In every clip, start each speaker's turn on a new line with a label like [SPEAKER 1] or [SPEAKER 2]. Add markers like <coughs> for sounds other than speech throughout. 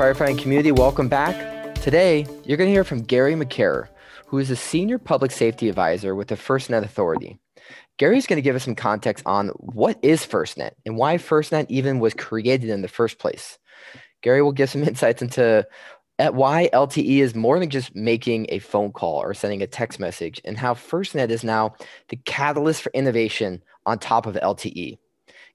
[SPEAKER 1] firefighting community, welcome back. Today, you're going to hear from Gary McCarraher, who is a senior public safety advisor with the FirstNet Authority. Gary's going to give us some context on what is FirstNet and why FirstNet even was created in the first place. Gary will give some <laughs> insights into why LTE is more than just making a phone call or sending a text message, and how FirstNet is now the catalyst for innovation on top of LTE.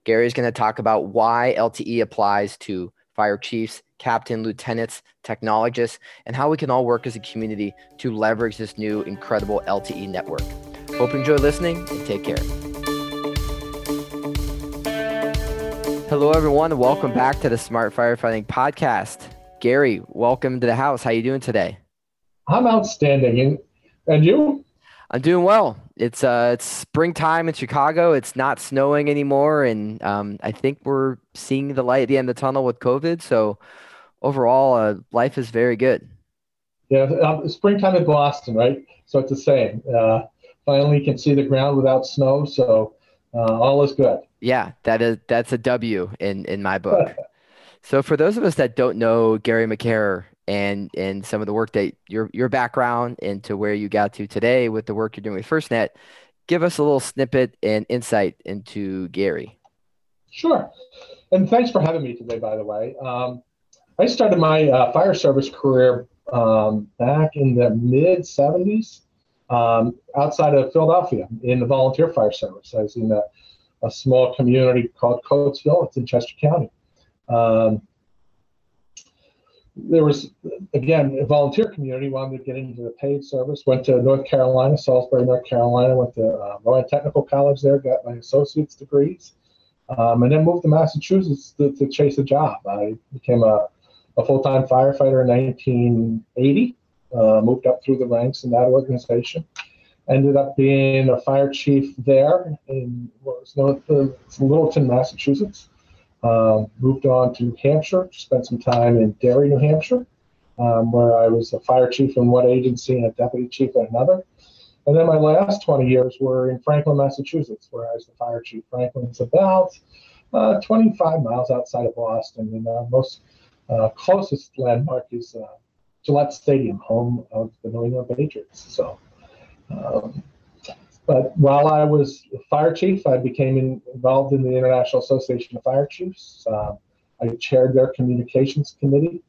[SPEAKER 1] Gary is going to talk about why LTE applies to fire chiefs, captain, lieutenants, technologists, and how we can all work as a community to leverage this new incredible LTE network. Hope you enjoy listening and take care. Hello, everyone, welcome back to the Smart Firefighting Podcast. Gary, welcome to the house. How you doing today?
[SPEAKER 2] I'm outstanding, and and you?
[SPEAKER 1] I'm doing well. It's uh, it's springtime in Chicago. It's not snowing anymore, and um, I think we're seeing the light at the end of the tunnel with COVID. So overall, uh, life is very good.
[SPEAKER 2] Yeah, uh, springtime in Boston, right? So it's the same. Uh, finally, you can see the ground without snow, so uh, all is good.
[SPEAKER 1] Yeah, that is that's a W in in my book. <laughs> so for those of us that don't know Gary McCarraher and and some of the work that your your background into where you got to today with the work you're doing with FirstNet, give us a little snippet and insight into Gary.
[SPEAKER 2] Sure, and thanks for having me today. By the way, um, I started my uh, fire service career um, back in the mid '70s um, outside of Philadelphia in the volunteer fire service. I was in a, a small community called Coatesville. It's in Chester County. Um, there was again a volunteer community wanted to get into the paid service went to north carolina salisbury north carolina went to uh, rowan technical college there got my associate's degrees um, and then moved to massachusetts to, to chase a job. I became a, a full-time firefighter in 1980 uh, moved up through the ranks in that organization ended up being a fire chief there in what was known as littleton massachusetts um, moved on to New Hampshire, spent some time in Derry, New Hampshire, um, where I was a fire chief in one agency and a deputy chief in another. And then my last 20 years were in Franklin, Massachusetts, where I was the fire chief. Franklin's about uh, 25 miles outside of Boston, and the most uh, closest landmark is uh, Gillette Stadium, home of the New England Patriots. So um, but while I was fire chief, I became in, involved in the International Association of Fire Chiefs. Um, I chaired their communications committee.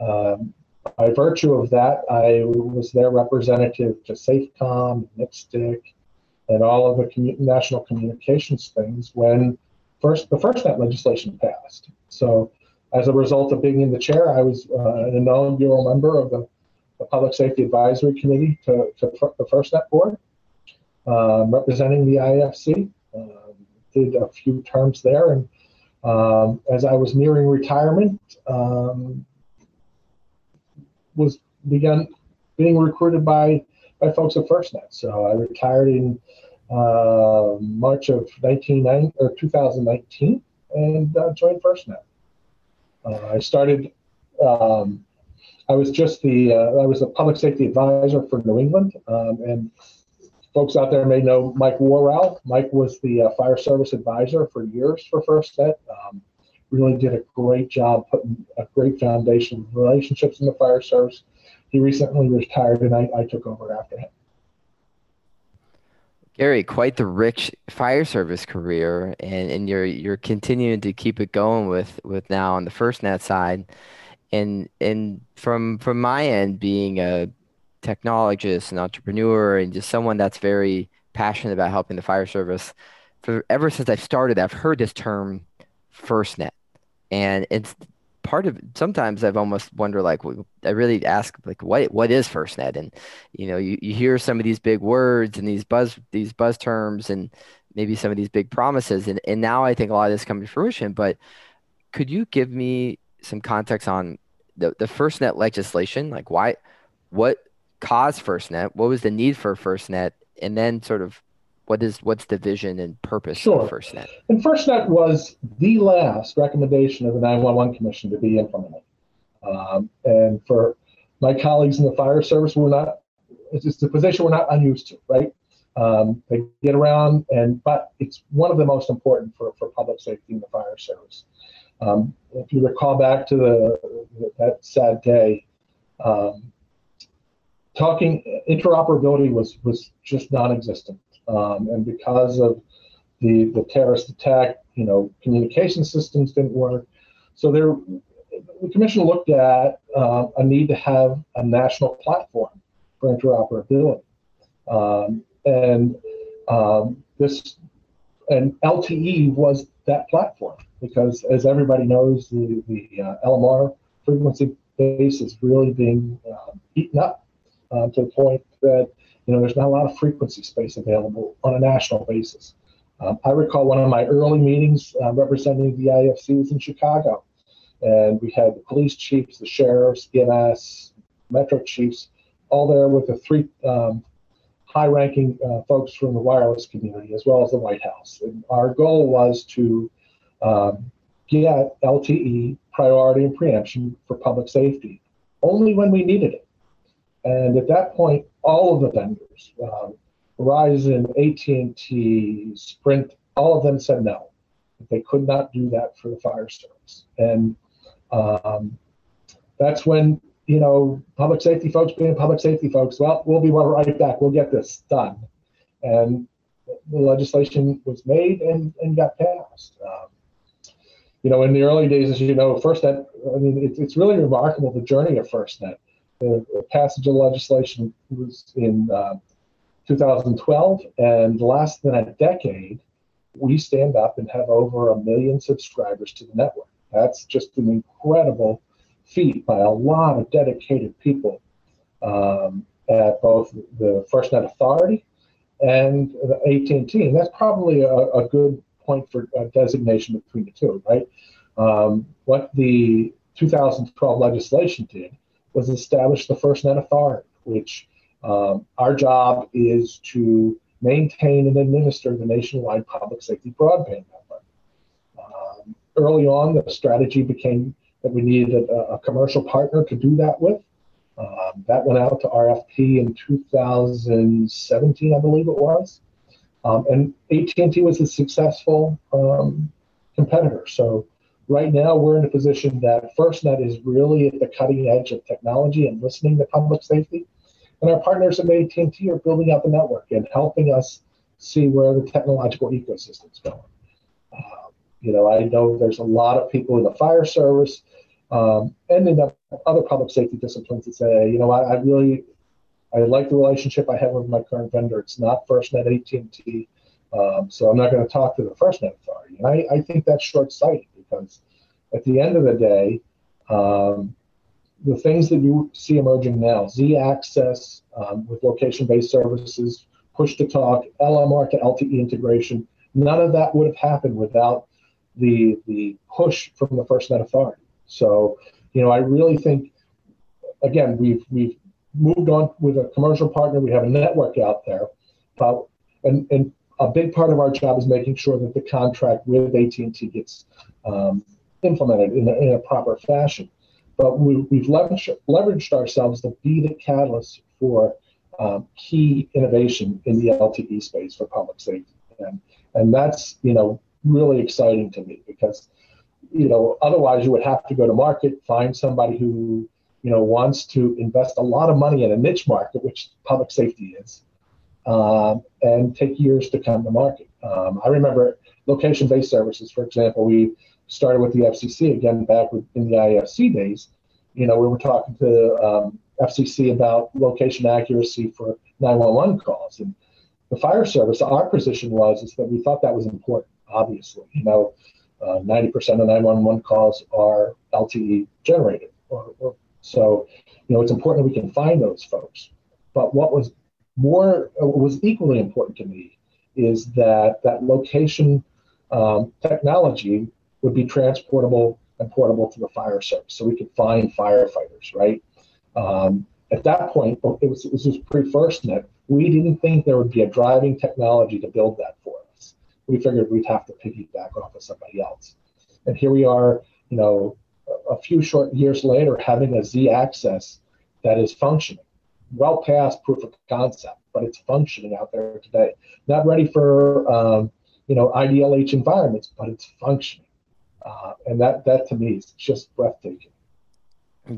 [SPEAKER 2] Um, by virtue of that, I was their representative to SAFECOM, NPSTC, and all of the commu- national communications things when first the FirstNet legislation passed. So, as a result of being in the chair, I was uh, an inaugural member of the, the Public Safety Advisory Committee to, to the FirstNet board um, representing the IFC. Um, did a few terms there, and um, as I was nearing retirement, um, was began being recruited by by folks at FirstNet. So I retired in uh, March of 1990 or 2019 and uh, joined FirstNet. Uh, I started. Um, I was just the uh, I was a public safety advisor for New England, um, and folks out there may know Mike Worrell. Mike was the uh, fire service advisor for years for FirstNet. Um, really did a great job putting a great foundation of relationships in the fire service. He recently retired, and I, I took over after him.
[SPEAKER 1] Gary, quite the rich fire service career, and, and you're you're continuing to keep it going with with now on the FirstNet side, and and from from my end, being a technologist, and entrepreneur, and just someone that's very passionate about helping the fire service. For ever since I've started, I've heard this term FirstNet, and it's part of. Sometimes I've almost wonder, like, I really ask, like, what what is FirstNet? And you know, you, you hear some of these big words and these buzz these buzz terms, and maybe some of these big promises, and and now I think a lot of this coming to fruition. But could you give me some context on the the FirstNet legislation? Like, why, what caused FirstNet? What was the need for FirstNet? And then sort of what is what's the vision and purpose sure. of FirstNet?
[SPEAKER 2] And FirstNet was the last recommendation of the 911 Commission to be implemented. Um, and for my colleagues in the fire service, we're not. It's just a position we're not unused to, right? Um, they get around, and but it's one of the most important for, for public safety in the fire service. Um, if you recall back to the that sad day, um, talking interoperability was was just non-existent, um, and because of the the terrorist attack, you know, communication systems didn't work. So there, the commission looked at uh, a need to have a national platform for interoperability, um, and um, this and LTE was that platform because, as everybody knows, the the uh, LMR frequency base is really being uh, eaten up uh, to the point that you know there's not a lot of frequency space available on a national basis. Um, I recall one of my early meetings uh, representing the IFC was in Chicago, and we had the police chiefs, the sheriffs, EMS, metro chiefs, all there with the three um, high-ranking uh, folks from the wireless community as well as the White House. And our goal was to um, get LTE priority and preemption for public safety only when we needed it. And at that point, all of the vendors, um, Verizon, AT&T, Sprint, all of them said no. They could not do that for the fire service. And um, that's when, you know, public safety folks being public safety folks, well, we'll be right back. We'll get this done. And the legislation was made and, and got passed. Um, you know, in the early days, as you know, FirstNet, I mean, it, it's really remarkable the journey of FirstNet. The, passage of legislation was in uh, 2012, and less than a decade, we stand up and have over a million subscribers to the network. That's just an incredible feat by a lot of dedicated people um, at both the FirstNet Authority and the AT&T. And that's probably a, a good point for designation between the two, right? Um, what the 2012 legislation did was establish the FirstNet Authority, which um, our job is to maintain and administer the nationwide public safety broadband network. Um, early on, the strategy became that we needed a, a commercial partner to do that with. Um, that went out to RFP in 2017, I believe it was. Um, and AT&T was a successful um, competitor. So right now we're in a position that FirstNet is really at the cutting edge of technology and listening to public safety. And our partners at AT&T are building out the network and helping us see where the technological ecosystem is going. Uh, you know, I know there's a lot of people in the fire service um, and in the other public safety disciplines that say, you know, I, I really I like the relationship I have with my current vendor. It's not FirstNet AT&T, um, so I'm not going to talk to the FirstNet authority. And I, I think that's short-sighted because at the end of the day, um, the things that you see emerging now, Z-axis um, with location-based services, push to talk, LMR to LTE integration, none of that would have happened without the the push from the FirstNet authority. So, you know, I really think again we've we've moved on with a commercial partner. We have a network out there, uh, and and a big part of our job is making sure that the contract with AT&T gets um, implemented in a, in a, proper fashion. But we, have leveraged, leveraged ourselves to be the catalyst for um, key innovation in the LTE space for public safety, and and that's you know really exciting to me because you know otherwise you would have to go to market, find somebody who you know, wants to invest a lot of money in a niche market, which public safety is, um, and take years to come to market. Um, I remember location-based services, for example, we started with the FCC again back in the IFC days. You know, we were talking to um, FCC about location accuracy for 911 calls, and the fire service. Our position was is that we thought that was important. Obviously, you know, uh, 90% of 911 calls are LTE generated or, or so, you know, it's important that we can find those folks. But what was more, was equally important to me is that that location um, technology would be transportable and portable to the fire service, so we could find firefighters, right? Um, at that point, it was, it was pre-FirstNet. We didn't think there would be a driving technology to build that for us. We figured we'd have to piggyback off of somebody else. And here we are, you know, a few short years later having a Z-axis that is functioning, well past proof of concept, but it's functioning out there today. Not ready for um, you know IDLH environments, but it's functioning. Uh, and that, that to me is just breathtaking.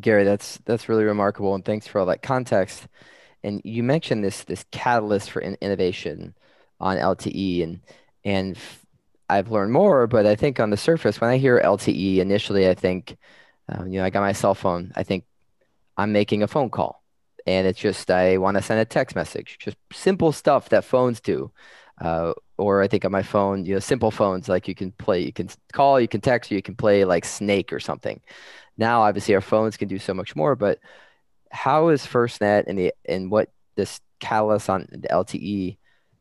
[SPEAKER 1] Gary, that's that's really remarkable, and thanks for all that context. And you mentioned this this catalyst for in innovation on LTE, and and I've learned more, but I think on the surface, when I hear LTE initially, I think, um, you know, I got my cell phone. I think I'm making a phone call, and it's just I want to send a text message, just simple stuff that phones do. Uh, or I think on my phone, you know, simple phones like you can play, you can call, you can text, you can play like Snake or something. Now, obviously, our phones can do so much more, but how is FirstNet and the and what this catalyst on the LTE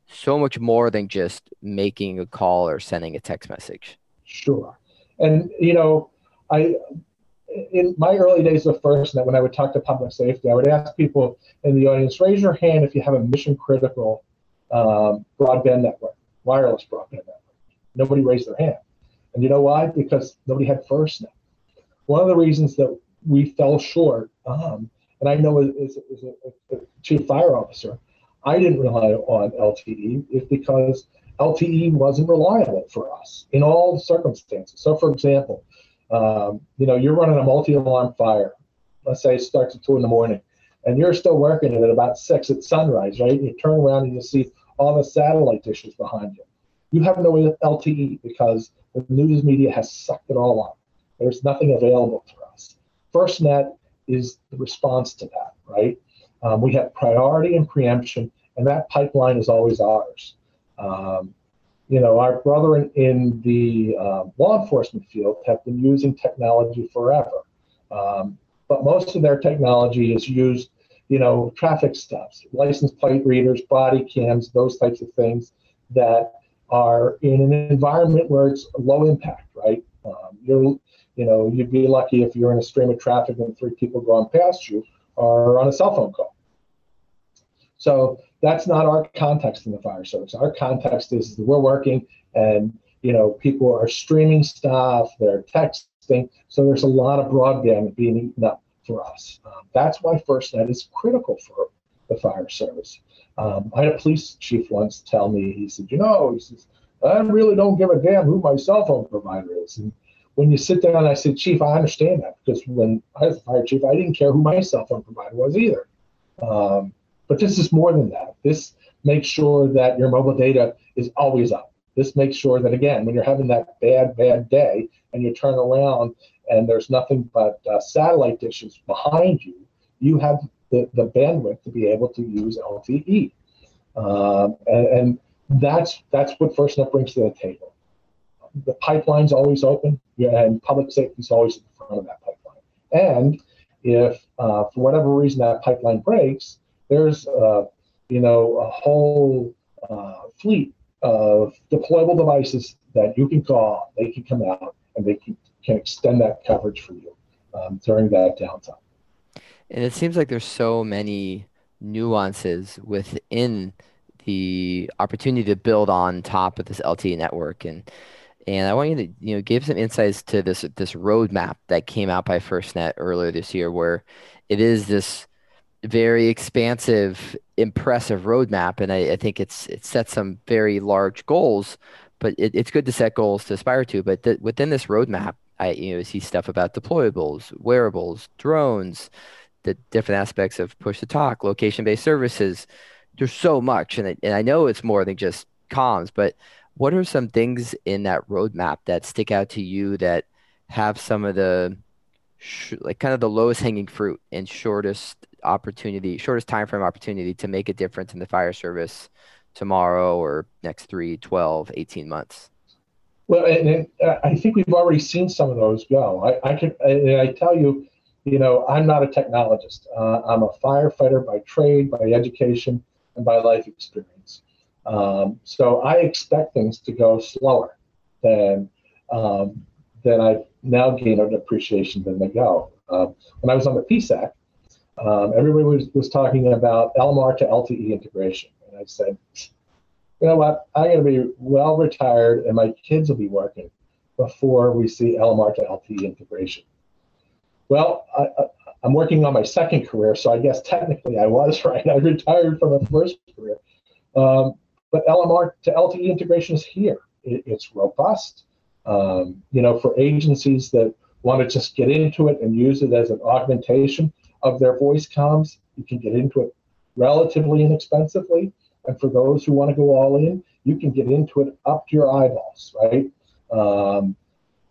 [SPEAKER 1] so much more than just making a call or sending a text message?
[SPEAKER 2] Sure, and you know, I in my early days of FirstNet, when I would talk to public safety, I would ask people in the audience, raise your hand if you have a mission critical um, broadband network, wireless broadband network. Nobody raised their hand. And you know why? Because nobody had FirstNet one of the reasons that we fell short, um, and I know as, as a, a, chief fire officer, I didn't rely on LTE is because LTE wasn't reliable for us in all circumstances. So, for example, um, you know, you're running a multi-alarm fire. Let's say it starts at two in the morning, and you're still working it at about six at sunrise, right? You turn around and you see all the satellite dishes behind you. You have no LTE because the news media has sucked it all up. There's nothing available for us. FirstNet is the response to that, right? Um, we have priority and preemption, and that pipeline is always ours. Um, you know, our brethren in the uh, law enforcement field have been using technology forever, um, but most of their technology is used, you know, traffic stops, license plate readers, body cams, those types of things that are in an environment where it's low impact, right? Um, you're you know, you'd be lucky if you're in a stream of traffic and three people going past you are on a cell phone call. So that's not our context in the fire service. Our context is we're working and you know people are streaming stuff, they're texting. So there's a lot of broadband being eaten up for us. Um, that's why FirstNet is critical for the fire service. Um, I had a police chief once tell me, he said, you know, he says, I really don't give a damn who my cell phone provider is. And when you sit down, I said, Chief, I understand that because when I was the fire chief, I didn't care who my cell phone provider was either. Um, but this is more than that. This makes sure that your mobile data is always up. This makes sure that, again, when you're having that bad, bad day and you turn around and there's nothing but uh, satellite dishes behind you, you have the, the bandwidth to be able to use LTE. Um, and, and that's that's what FirstNet brings to the table the pipeline's always open, and public safety is always at the front of that pipeline. And if uh, for whatever reason that pipeline breaks, there's uh, you know a whole uh, fleet of deployable devices that you can call. They can come out and they can, can extend that coverage for you um, during that downtime.
[SPEAKER 1] And it seems like there's so many nuances within the opportunity to build on top of this LTE network and and I want you to, you know, give some insights to this this roadmap that came out by FirstNet earlier this year, where it is this very expansive, impressive roadmap, and I, I think it's it sets some very large goals. But it, it's good to set goals to aspire to. But th- within this roadmap, I you know see stuff about deployables, wearables, drones, the different aspects of push to talk, location based services. There's so much, and I, and I know it's more than just comms, but what are some things in that roadmap that stick out to you that have some of the sh- like kind of the lowest hanging fruit and shortest opportunity, shortest time frame opportunity to make a difference in the fire service tomorrow or next 3, 12, 18 months?
[SPEAKER 2] Well, and, and uh, I think we've already seen some of those go. I, I can, and I tell you, you know, I'm not a technologist. Uh, I'm a firefighter by trade, by education, and by life experience. Um, so I expect things to go slower than um, than I've now gained an appreciation than they go. Um, when I was on the PSAC, um, everybody was, was talking about LMR to LTE integration. And I said, you know what, I'm going to be well retired and my kids will be working before we see LMR to LTE integration. Well, I, am working on my second career, so I guess technically I was <laughs> right. I retired from a first career. Um, but LMR to LTE integration is here. It, it's robust. Um, you know, for agencies that want to just get into it and use it as an augmentation of their voice comms, you can get into it relatively inexpensively. And for those who want to go all in, you can get into it up to your eyeballs, right? Um,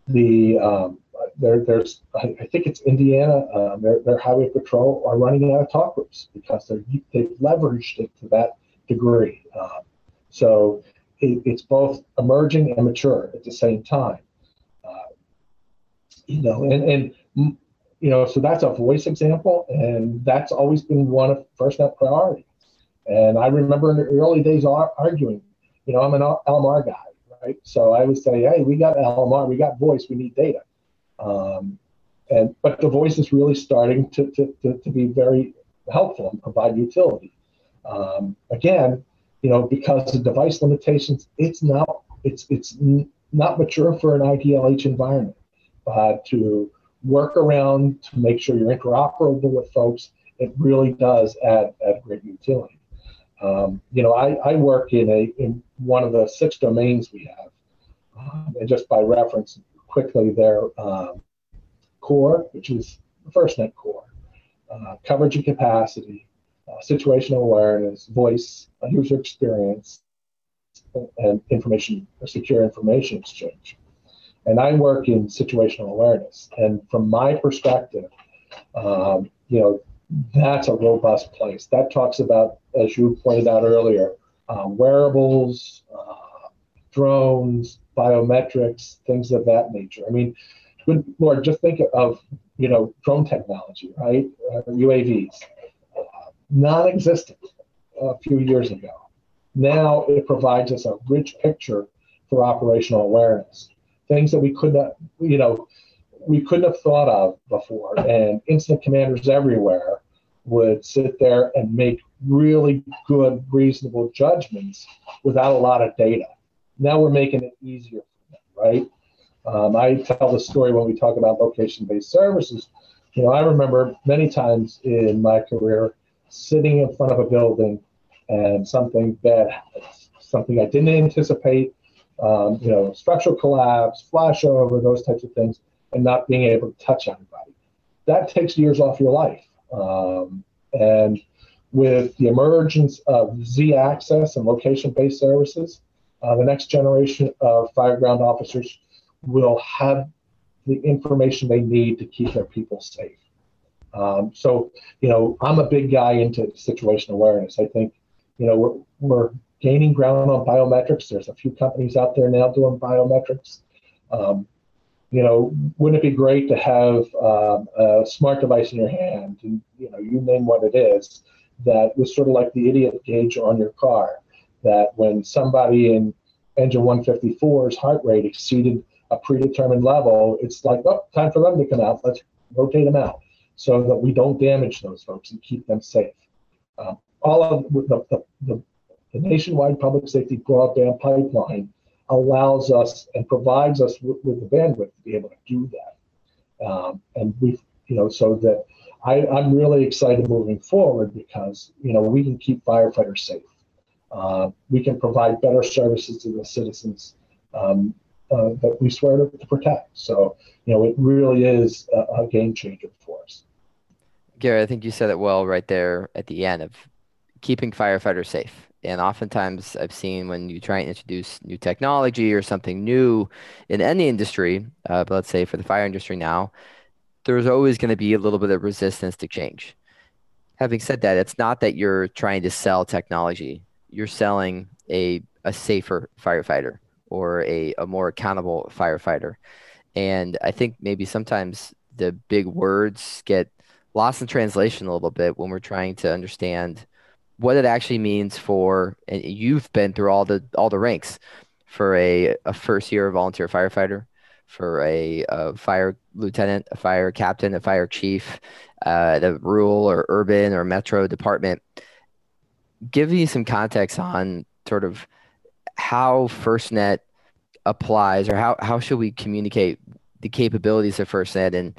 [SPEAKER 2] the um, there, there's I, I, think it's Indiana, uh, their, their highway patrol are running out of talk groups because they're they've leveraged it to that degree. Um, so it, it's both emerging and mature at the same time. Uh, you know, and and you know, so that's a voice example, and that's always been one of first FirstNet priorities. And I remember in the early days arguing, you know, I'm an LMR guy, right? So I would say, hey, we got LMR, we got voice, we need data. Um, and but the voice is really starting to, to, to, to be very helpful and provide utility. Um, again, you know, because of device limitations, it's not it's it's not mature for an IDLH environment. Uh, to work around to make sure you're interoperable with folks, it really does add add great utility. Um, you know, I, I work in a in one of the six domains we have, um, and just by reference, quickly there, um, core, which is FirstNet core, uh, coverage and capacity, uh, situational awareness, voice, uh, user experience, and information, secure information exchange. And I work in situational awareness. And from my perspective, um, you know, that's a robust place. That talks about, as you pointed out earlier, uh, wearables, uh, drones, biometrics, things of that nature. I mean, good Lord, just think of you know drone technology, right? Uh, UAVs, uh, non-existent a few years ago. Now it provides us a rich picture for operational awareness, things that we could not, you know, we couldn't have thought of before. And incident commanders everywhere would sit there and make really good, reasonable judgments without a lot of data. Now we're making it easier for them, right? Um, I tell the story when we talk about location-based services. You know, I remember many times in my career sitting in front of a building and something bad happens, something I didn't anticipate, um, you know, structural collapse, flashover, those types of things, and not being able to touch anybody. That takes years off your life. Um, and with the emergence of Z-axis and location based services, uh, the next generation of fireground officers will have the information they need to keep their people safe. Um, so, you know, I'm a big guy into situational awareness. I think, you know, we're, we're gaining ground on biometrics. There's a few companies out there now doing biometrics. Um, you know, wouldn't it be great to have um, a smart device in your hand, and you know, you name what it is, that was sort of like the idiot gauge on your car, that when somebody in engine 154's heart rate exceeded a predetermined level, it's like, oh, time for them to come out. Let's rotate them out so that we don't damage those folks and keep them safe. Um, all of the, the, the, the nationwide public safety broadband pipeline allows us and provides us with, with the bandwidth to be able to do that. Um, and we, you know, so that I, I'm really excited moving forward because, you know, we can keep firefighters safe. Uh, we can provide better services to the citizens um, uh, that we swear to, to, protect. So, you know, it really is a, a game changer for us.
[SPEAKER 1] Gary, I think you said it well right there at the end of keeping firefighters safe. And oftentimes, I've seen when you try and introduce new technology or something new in any industry, uh, but let's say for the fire industry now, there's always going to be a little bit of resistance to change. Having said that, it's not that you're trying to sell technology, you're selling a, a safer firefighter or a, a more accountable firefighter. And I think maybe sometimes the big words get lost in translation a little bit when we're trying to understand what it actually means for and you've been through all the all the ranks for a, a first year volunteer firefighter for a, a fire lieutenant a fire captain a fire chief uh, the rural or urban or metro department. Give me some context on sort of how FirstNet applies or how, how should we communicate the capabilities of FirstNet? And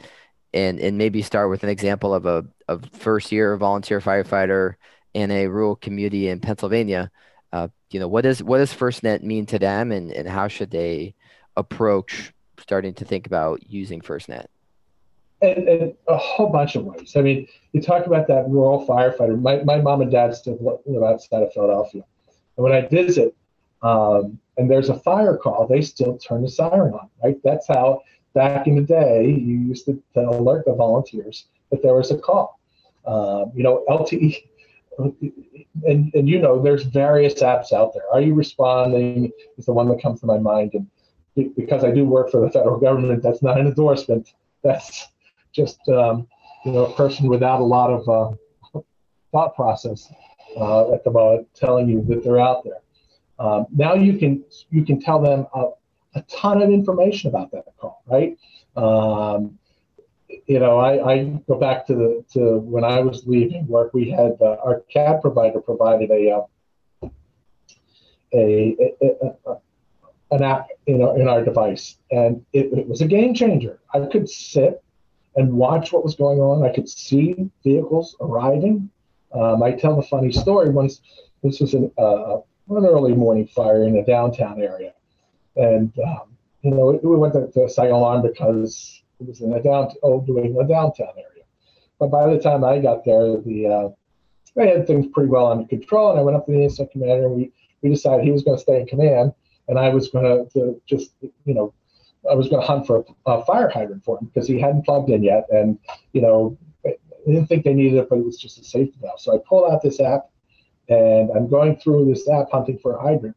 [SPEAKER 1] and and maybe start with an example of a, a first year volunteer firefighter in a rural community in Pennsylvania, uh, you know, what does what does FirstNet mean to them, and and how should they approach starting to think about using FirstNet?
[SPEAKER 2] And, and, a whole bunch of ways. I mean, you talk about that rural firefighter. My, my mom and dad still live outside of Philadelphia. And when I visit, um, and there's a fire call, they still turn the siren on, right? That's how back in the day you used to, to alert the volunteers that there was a call. Um, you know, LTE, and, and you know, there's various apps out there. Are you responding is the one that comes to my mind. And because I do work for the federal government, that's not an endorsement. That's just, um, you know, a person without a lot of uh, thought process uh, at the moment telling you that they're out there. Um, now you can you can tell them a, a, ton of information about that call, right? Um, you know, I, I, go back to the to when I was leaving work. We had uh, our CAD provider provided a uh, a, a, a, an app in our, in our device, and it, it was a game changer. I could sit and watch what was going on. I could see vehicles arriving. Um, I tell a funny story. Once this was an, uh, an early morning fire in a downtown area, and um, you know we went to, to site alarm because it was in a down old New England downtown area. But by the time I got there, the uh, they had things pretty well under control, and I went up to the incident commander, and we we decided he was going to stay in command, and I was going to just you know I was going to hunt for a, a fire hydrant for him because he hadn't plugged in yet, and you know I didn't think they needed it, but it was just a safety valve. So I pulled out this app, and I'm going through this app hunting for a hydrant,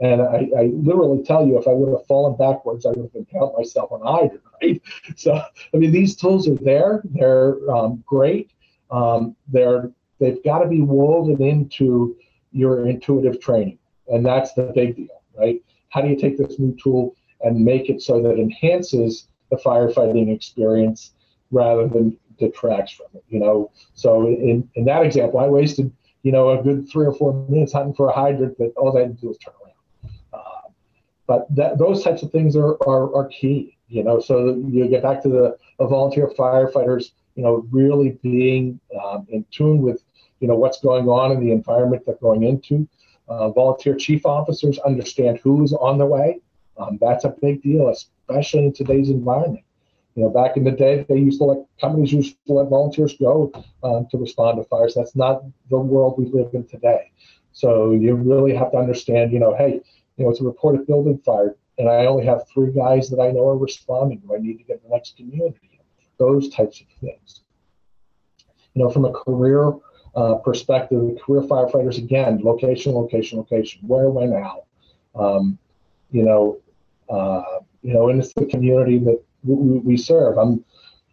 [SPEAKER 2] and I, I, literally tell you, if I would have fallen backwards, I would have impaled myself on hydrant, <laughs> right? So, I mean, these tools are there. They're um, great. Um, they're they've got to be woven into your intuitive training, and that's the big deal, right? How do you take this new tool and make it so that it enhances the firefighting experience rather than detracts from it? You know, so in in that example, I wasted you know a good three or four minutes hunting for a hydrant that all I had to do was turn around but that, those types of things are, are, are key, you know, so you get back to the, the volunteer firefighters, you know, really being um, in tune with, you know, what's going on in the environment they're going into. Uh, volunteer chief officers understand who's on the way. Um, that's a big deal, especially in today's environment. You know, back in the day, they used to let companies used to let volunteers go um, to respond to fires. That's not the world we live in today. So you really have to understand, you know, hey, you know, it's a report of building fire, and I only have three guys that I know are responding. Do I need to get the next community? Those types of things. You know, from a career uh, perspective, career firefighters again, location, location, location. Where, when, how. Um, you know, uh, you know, and it's the community that we, we serve. I'm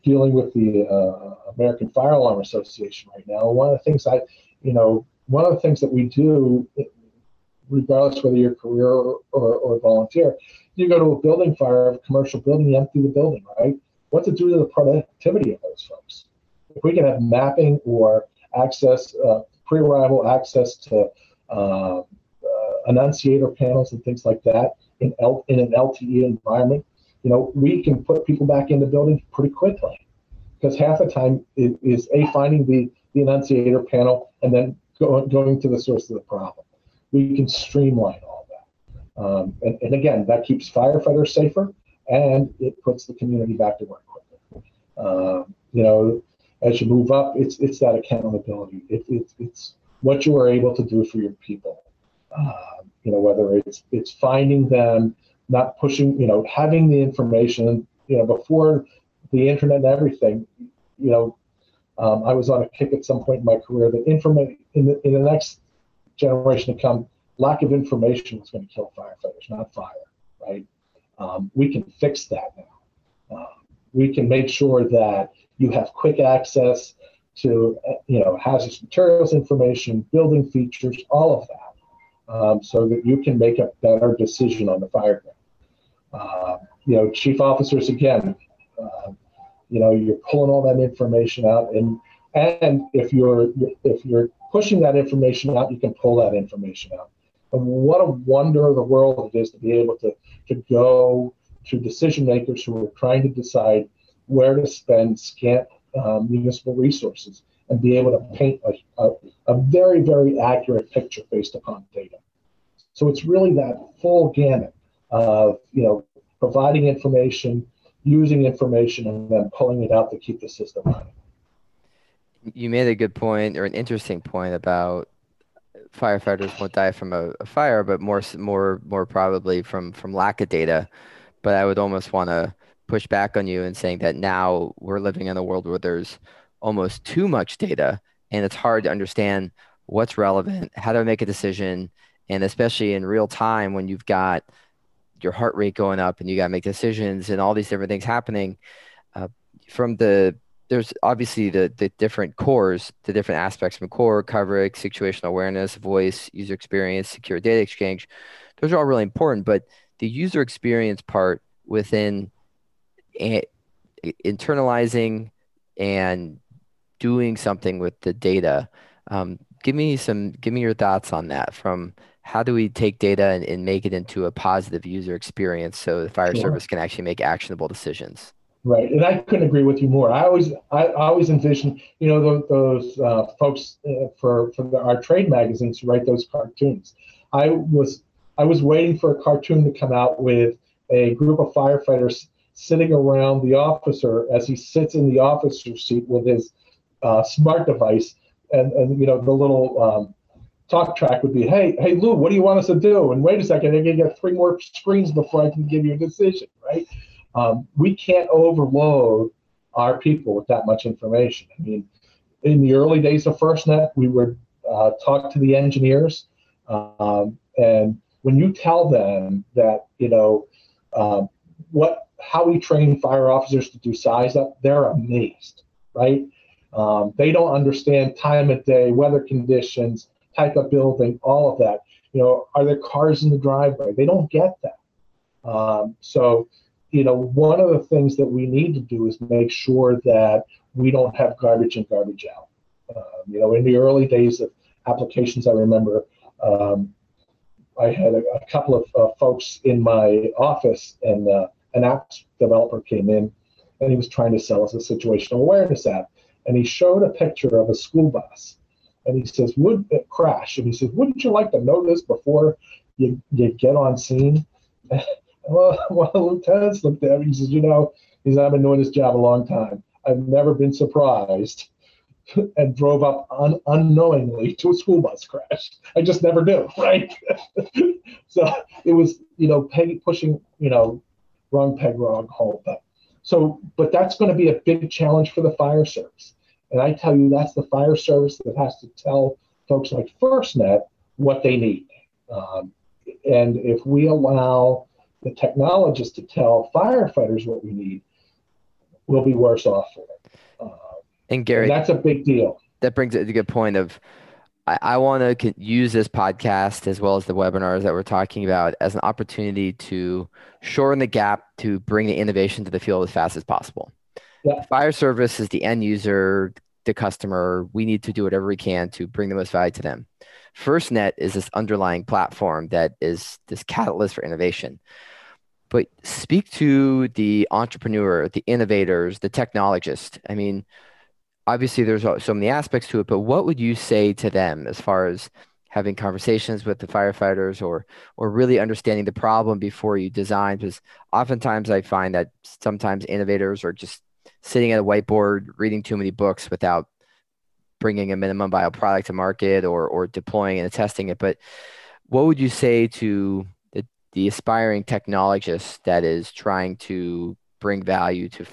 [SPEAKER 2] dealing with the uh, American Fire Alarm Association right now. One of the things I, you know, one of the things that we do regardless whether you're career or, or, or volunteer. You go to a building fire, a commercial building, you empty the building, right? What's it do to the productivity of those folks? If we can have mapping or access, uh, pre-arrival access to uh, uh, annunciator panels and things like that in, L- in an LTE environment, you know, we can put people back in the building pretty quickly because half the time it is a finding the, the annunciator panel and then go, going to the source of the problem we can streamline all that. Um, and, and, again, that keeps firefighters safer and it puts the community back to work quicker. Uh, you know, as you move up, it's it's that accountability. It, it, it's what you are able to do for your people. Uh, you know, whether it's it's finding them, not pushing, you know, having the information, you know, before the internet and everything, you know, um, I was on a kick at some point in my career that information in the, in the next generation to come, lack of information is going to kill firefighters, not fire, right? Um, we can fix that now. Um, we can make sure that you have quick access to, you know, hazardous materials information, building features, all of that, um, so that you can make a better decision on the fire uh, you know, chief officers again, uh, you know, you're pulling all that information out, and and if you're if you're pushing that information out, you can pull that information out. And what a wonder of the world it is to be able to, to go to decision makers who are trying to decide where to spend scant um, municipal resources and be able to paint a, a, a, very, very accurate picture based upon data. So it's really that full gamut of, you know, providing information, using information, and then pulling it out to keep the system running.
[SPEAKER 1] You made a good point or an interesting point about firefighters won't die from a, a fire, but more more more probably from from lack of data. But I would almost want to push back on you and saying that now we're living in a world where there's almost too much data and it's hard to understand what's relevant, how to make a decision, and especially in real time when you've got your heart rate going up and you got to make decisions and all these different things happening. Uh, from the there's obviously the the different cores, the different aspects from core, coverage, situational awareness, voice, user experience, secure data exchange. Those are all really important, but the user experience part within internalizing and doing something with the data. Um, give me some, give me your thoughts on that. From how do we take data and, and make it into a positive user experience so the fire sure. service can actually make actionable decisions?
[SPEAKER 2] Right, and I couldn't agree with you more. I always, I always envision, you know, those, those uh, folks uh, for for the, our trade magazines to write those cartoons. I was, I was waiting for a cartoon to come out with a group of firefighters sitting around the officer as he sits in the officer seat with his uh, smart device, and and you know the little um, talk track would be, hey hey Lou, what do you want us to do? And wait a second, I'm gonna get three more screens before I can give you a decision, right? Um, we can't overload our people with that much information. I mean, in the early days of FirstNet, we would uh, talk to the engineers, um, and when you tell them that you know um, what how we train fire officers to do size up, they're amazed, right? Um, they don't understand time of day, weather conditions, type of building, all of that. You know, are there cars in the driveway? They don't get that. Um, so, you know, one of the things that we need to do is make sure that we don't have garbage in, garbage out. Um, you know, in the early days of applications, I remember um, I had a, a couple of uh, folks in my office, and uh, an app developer came in, and he was trying to sell us a situational awareness app and he showed a picture of a school bus. And he says, would it crash? And he says, wouldn't you like to know this before you, you get on scene? <laughs> <laughs> well, well, lieutenants looked at me. He says, you know, he's I've been doing this job a long time. I've never been surprised <laughs> and drove up un- unknowingly to a school bus crash. I just never do, <laughs> right? so it was, you know, peg, pushing, you know, wrong peg, wrong hole. But so, but that's going to be a big challenge for the fire service. And I tell you, that's the fire service that has to tell folks like FirstNet what they need. Um, and if we allow the technologists to tell firefighters what we need, we'll be worse off for it. Uh,
[SPEAKER 1] and Gary,
[SPEAKER 2] and that's a big deal.
[SPEAKER 1] That brings it to a good point of I, I want to use this podcast as well as the webinars that we're talking about as an opportunity to shorten the gap to bring the innovation to the field as fast as possible. Yeah. Fire service is the end user, the customer. We need to do whatever we can to bring the most value to them. FirstNet is this underlying platform that is this catalyst for innovation. But speak to the entrepreneur, the innovators, the technologist. I mean, obviously there's so many aspects to it, but what would you say to them as far as having conversations with the firefighters or or really understanding the problem before you design? Because oftentimes I find that sometimes innovators are just sitting at a whiteboard reading too many books without bringing a minimum viable product to market or or deploying and testing it. But what would you say to the, aspiring technologist that is trying to bring value to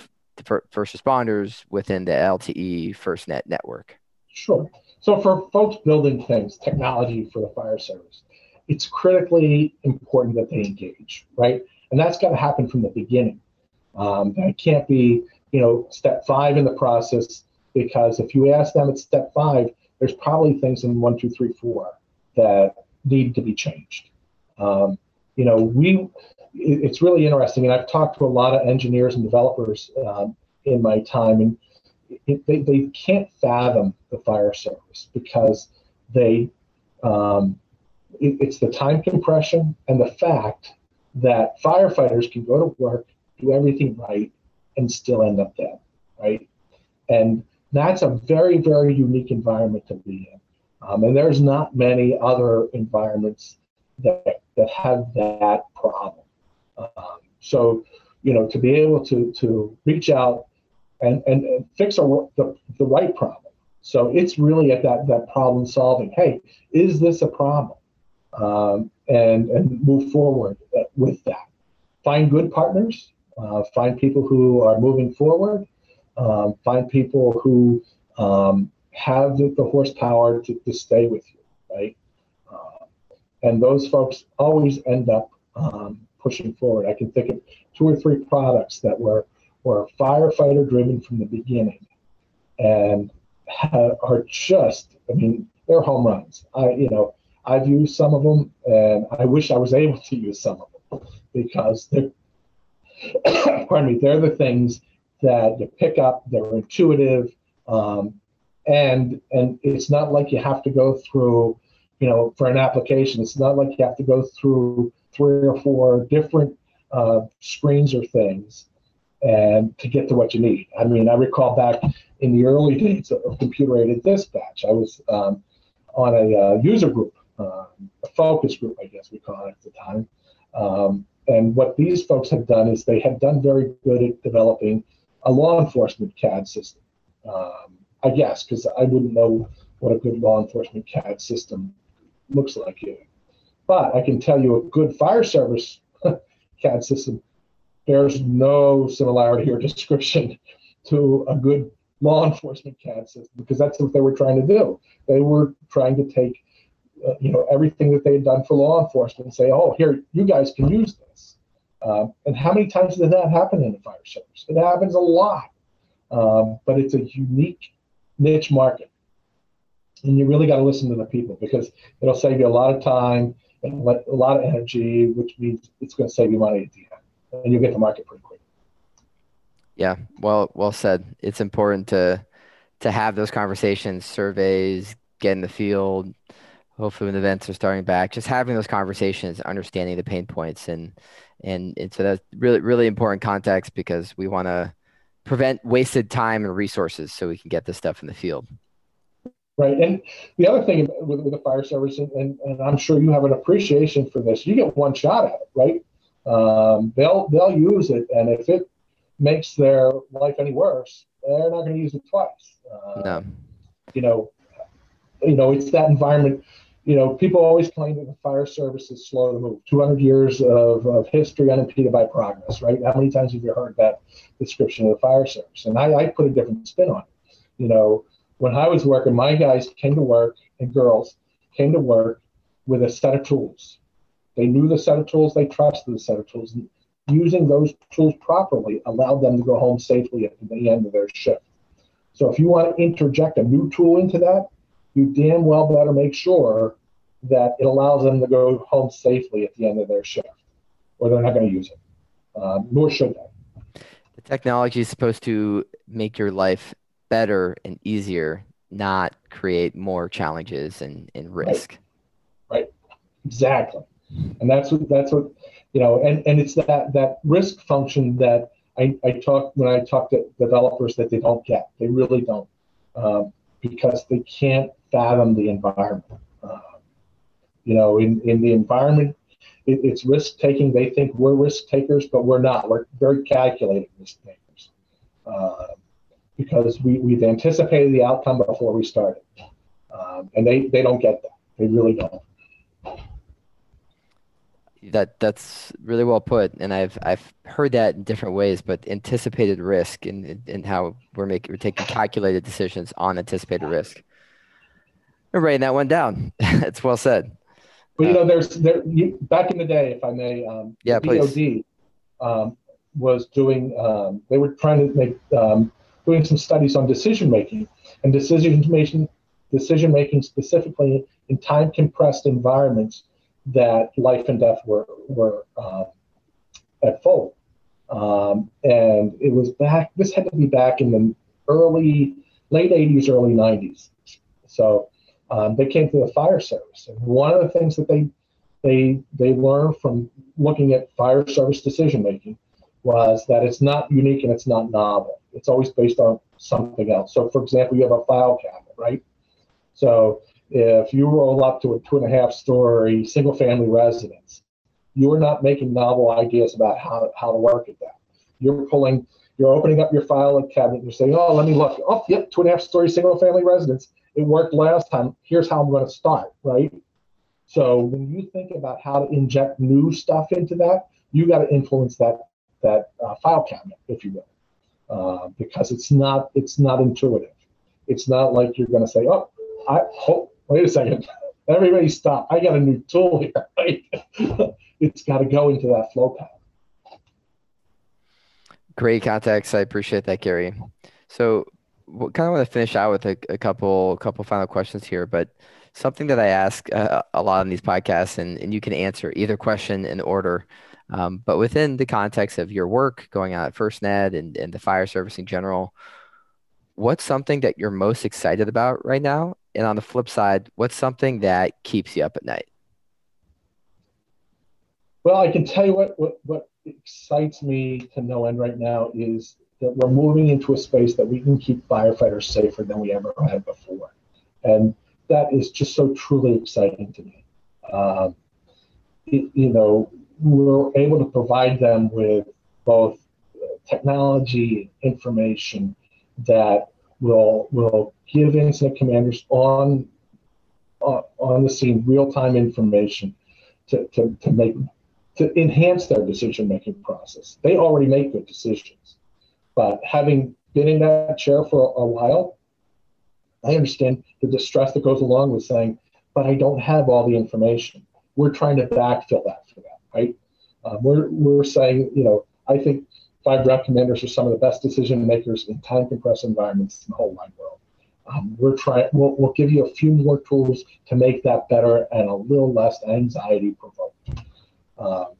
[SPEAKER 1] first responders within the LTE FirstNet network?
[SPEAKER 2] Sure. So for folks building things, technology for the fire service, it's critically important that they engage, right? And that's got to happen from the beginning. Um, that can't be, you know, step five in the process because if you ask them at step five, there's probably things in one, two, three, four that need to be changed. Um, you know, we it's really interesting, and I've talked to a lot of engineers and developers um, in my time, and it, they, they can't fathom the fire service because they um, it, it's the time compression and the fact that firefighters can go to work, do everything right, and still end up dead, right? And that's a very, very unique environment to be in. Um, and there's not many other environments that, that have that problem. Um, So, you know, to be able to to reach out and and, and fix a, the the right problem. So it's really at that that problem solving. Hey, is this a problem? Um, and and move forward with that. Find good partners. Uh, find people who are moving forward. Um, find people who um, have the, the horsepower to, to stay with you, right? And those folks always end up um, pushing forward. I can think of two or three products that were were firefighter driven from the beginning, and have, are just, I mean, they're home runs. I, you know, I've used some of them, and I wish I was <laughs> able to use some of them because they're, <coughs> pardon me, they're the things that you pick up. They're intuitive, um, and and it's not like you have to go through, you know, for an application. It's not like you have to go through three or four different uh, screens or things and to get to what you need. I mean, I recall back in the early days of computer aided dispatch, I was um, on a uh, user group, uh, a focus group, I guess we call it at the time. Um, and what these folks have done is they have done very good at developing a law enforcement CAD system. Um, I guess because I wouldn't know what a good law enforcement CAD system looks like here. But I can tell you a good fire service <laughs> CAD system bears no similarity or description to a good law enforcement CAD system because that's what they were trying to do. They were trying to take, uh, you know, everything that they had done for law enforcement and say, "Oh, here, you guys can use this." Um, and how many times does that happen in the fire service? It happens a lot, um, but it's a unique niche market, and you really got to listen to the people because it'll save you a lot of time and a lot of energy, which means it's going to save you money at the end, and you'll get to market pretty quick.
[SPEAKER 1] Yeah, well, well said. It's important to to have those conversations, surveys, get in the field. Hopefully, when events are starting back, just having those conversations, understanding the pain points, and and, and so that's really really important context because we want to prevent wasted time and resources so we can get this stuff in the field.
[SPEAKER 2] Right, and the other thing with, with the fire service, and, and, and I'm sure you have an appreciation for this, you get one shot at it, right? Um, they'll they'll use it, and if it makes their life any worse, they're not going to use it twice.
[SPEAKER 1] Uh, no.
[SPEAKER 2] You know, you know, it's that environment. You know, people always claim that the fire service is slow to move. 200 years of, of history unimpeded by progress, right? How many times have you heard that description of the fire service? And I, I put a different spin on it. You know, when I was working, my guys came to work and girls came to work with a set of tools. They knew the set of tools, they trusted the set of tools. And using those tools properly allowed them to go home safely at the end of their shift. So if you want to interject a new tool into that, you damn well better make sure that it allows them to go home safely at the end of their shift, or they're not going to use it. Um, nor should they.
[SPEAKER 1] The technology is supposed to make your life better and easier, not create more challenges and, and risk.
[SPEAKER 2] Right. right. Exactly. And that's what that's what you know, and, and it's that that risk function that I, I talk when I talk to developers that they don't get. They really don't, um, because they can't fathom the environment. Um, you know, in, in the environment, it, it's risk taking. They think we're risk takers, but we're not. We're very calculated risk takers uh, because we, we've anticipated the outcome before we started. Um, and they, they don't get that. They really don't
[SPEAKER 1] that that's really well put, and I've I've heard that in different ways. But anticipated risk and and how we're making we're taking calculated decisions on anticipated risk. We're writing that one down. <laughs> it's well said.
[SPEAKER 2] But you know, there's there you, back in the day, if I may, um,
[SPEAKER 1] yeah, please.
[SPEAKER 2] um, was doing. Um, they were trying to make um, doing some studies on decision making and decision making decision making specifically in time compressed environments that life and death were were uh, at full. Um, and it was back. This had to be back in the early, late '80s, early '90s. So um, they came to the fire service, and one of the things that they they they learned from looking at fire service decision making was that it's not unique and it's not novel. It's always based on something else. So, for example, you have a file cabinet, right? So if you roll up to a two and a half story single family residence, you're not making novel ideas about how, how to work at that. You're pulling, you're opening up your file cabinet, and you're saying, oh, let me look. Oh, yep, two and a half story single family residence. It worked last time. Here's how I'm going to start, right? So when you think about how to inject new stuff into that, you got to influence that that uh, file cabinet, if you will, uh, because it's not it's not intuitive. It's not like you're going to say, oh, I oh, wait a second, <laughs> everybody stop. I got a new tool here, <laughs> <laughs> it's got to go into that flow path.
[SPEAKER 1] Great context. I appreciate that, Gary. So, we kind of want to finish out with a, a couple couple final questions here, but something that I ask uh, a lot on these podcasts, and, and you can answer either question in order. Um, but within the context of your work going on at FirstNet and, and the fire service in general, what's something that you're most excited about right now? And on the flip side, what's something that keeps you up at night?
[SPEAKER 2] Well, I can tell you what, what, what excites me to no end right now is that we're moving into a space that we can keep firefighters safer than we ever had before. And that is just so truly exciting to me. Um, it, you know, we're able to provide them with both technology information that will will give incident commanders on uh, on the scene real-time information to, to, to make to enhance their decision making process. They already make good decisions, but having been in that chair for a, a while, I understand the distress that goes along with saying, but I don't have all the information. We're trying to backfill that for them, right? Um, we're, we're saying, you know, I think five direct commanders are some of the best decision makers in time compressed environments in the whole wide world. Um, we're trying, we'll, we'll give you a few more tools to make that better and a little less anxiety provoked. Um,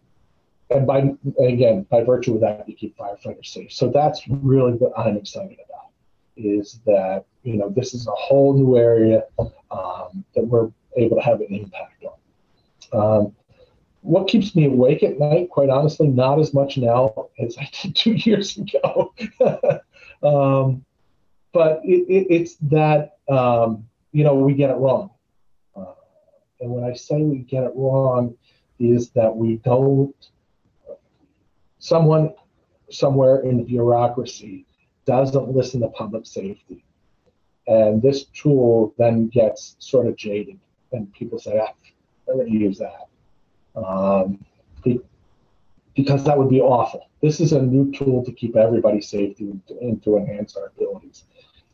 [SPEAKER 2] and by, again, by virtue of that, you keep firefighters safe. So that's really what I'm excited about is that, you know, this is a whole new area um, that we're able to have an impact on. What keeps me awake at night, quite honestly, not as much now as I did <laughs> two years ago. <laughs> um, but it, it, it's that, um, you know, we get it wrong. Uh, and when I say we get it wrong, is that we don't, someone somewhere in the bureaucracy doesn't listen to public safety. And this tool then gets sort of jaded, and people say, I'm going to use that um, because that would be awful. This is a new tool to keep everybody safe and to enhance our abilities.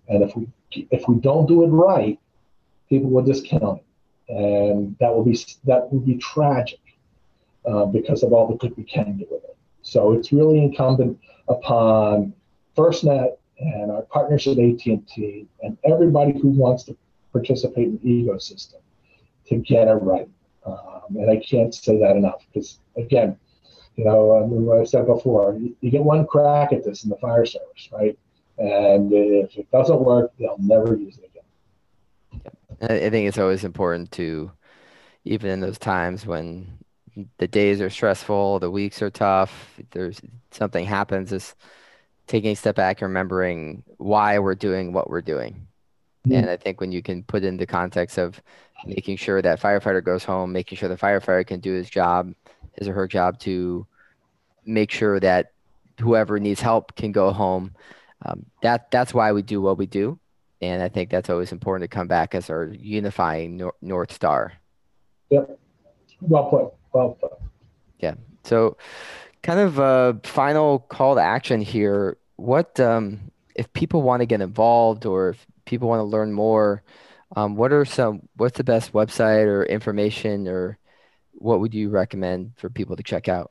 [SPEAKER 2] And if we if we don't do it right, people will discount it, and that will be that will be tragic uh, because of all the good we can do with it. So it's really incumbent upon FirstNet and our partners at AT&T and everybody who wants to participate in the ecosystem to get it right. Um, and I can't say that enough because, again, you know, um, what I've said before, you, you, get one crack at this in the fire service, right? And if it doesn't work, they'll never use it again.
[SPEAKER 1] I think it's always important to, even in those times when the days are stressful, the weeks are tough, there's something happens, is taking a step back and remembering why we're doing what we're doing. Mm-hmm. And I think when you can put in the context of making sure that firefighter goes home, making sure the firefighter can do his job, his or her job to make sure that whoever needs help can go home. Um, that that's why we do what we do, and I think that's always important to come back as our unifying nor- north star.
[SPEAKER 2] Yep, well put. Well put.
[SPEAKER 1] Yeah. So, kind of a final call to action here. What um, if people want to get involved, or if people want to learn more? Um, what are some, what's the best website or information or what would you recommend for people to check out?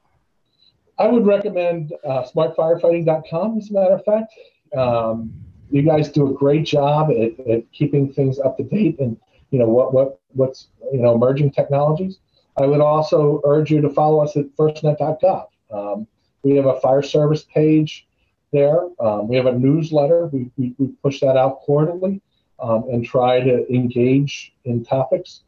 [SPEAKER 2] I would recommend uh, smartfirefighting.com, as a matter of fact. Um, you guys do a great job at, at, keeping things up to date and you know what what what's you know emerging technologies. I would also urge you to follow us at firstnet.gov. Um, we have a fire service page there. Um, we have a newsletter. We, we, we push that out quarterly um, and try to engage in topics.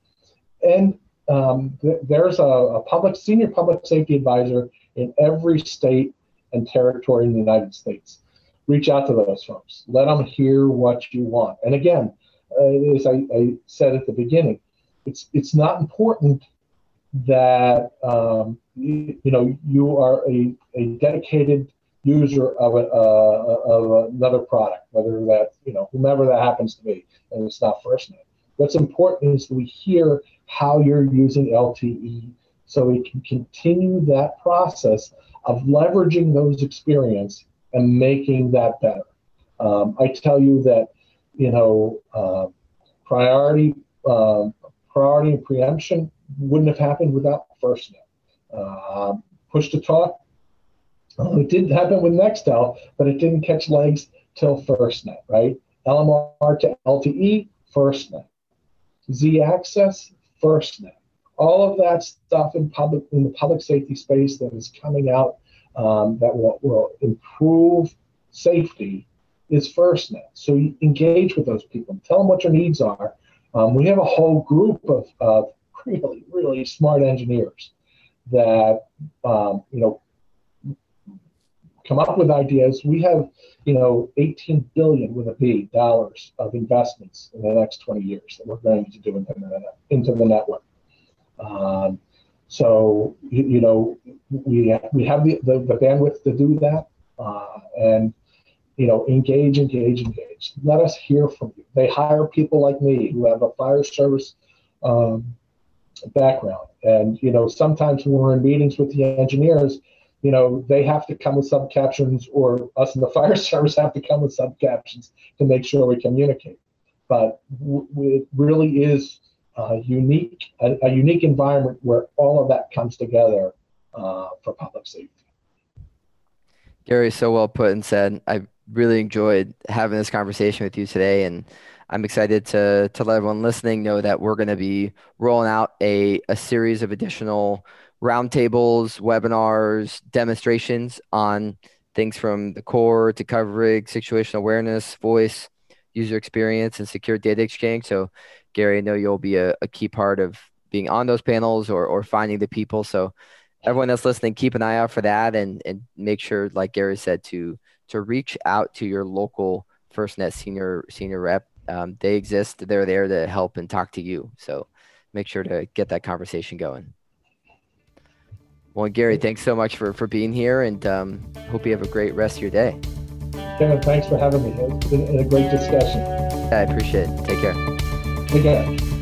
[SPEAKER 2] And um, th- there's a, a, public senior public safety advisor in every state and territory in the United States. Reach out to those folks. Let them hear what you want. And again, uh, as I, I, said at the beginning, it's it's not important that um, you, you, know you are a, a dedicated user of, a, uh, of another product, whether that you know whomever that happens to be, and it's not FirstNet. What's important is we hear how you're using LTE so we can continue that process of leveraging those experience and making that better. Um, I tell you that, you know, uh, priority, uh, priority and preemption wouldn't have happened without FirstNet. Uh, push to talk, well, it did happen with Nextel, but it didn't catch legs till FirstNet, right? LMR to LTE, FirstNet. Z-axis, FirstNet. All of that stuff in public in the public safety space that is coming out um, that will, will improve safety is FirstNet. So you engage with those people, tell them what your needs are. Um, we have a whole group of, of <laughs> really, really smart engineers that um, you know come up with ideas. We have, you know, 18 billion with a B dollars of investments in the next 20 years that we're going to do into the, into the network. Um, so, you, you, know, we, we have the, the, the bandwidth to do that uh, and, you know, engage, engage, engage. Let us hear from you. They hire people like me who have a fire service um, background. And, you know, sometimes when we're in meetings with the engineers, you know, they have to come with sub captions, or us in the <laughs> fire service have to come with sub captions to make sure we communicate. But w- it really is a unique, a, a, unique environment where all of that comes together uh, for public safety.
[SPEAKER 1] Gary, so well put and said. I really enjoyed having this conversation with you today, and I'm excited to to let everyone listening know that we're going to be rolling out a a series of additional roundtables, webinars, demonstrations on things from the core to coverage, situational awareness, voice, user experience, and secure data exchange. So, Gary, I know you'll be a, a key part of being on those panels or, or finding the people. So, everyone that's listening, keep an eye out for that and, and make sure, like Gary said, to to reach out to your local FirstNet senior senior rep. Um, they exist. They're there to help and talk to you. So make sure to get that conversation going. Well, Gary, thanks so much for, for being here and um, hope you have a great rest of your day.
[SPEAKER 2] Kevin, thanks for having me. It's been a great discussion.
[SPEAKER 1] I appreciate it. Take care.
[SPEAKER 2] Take care.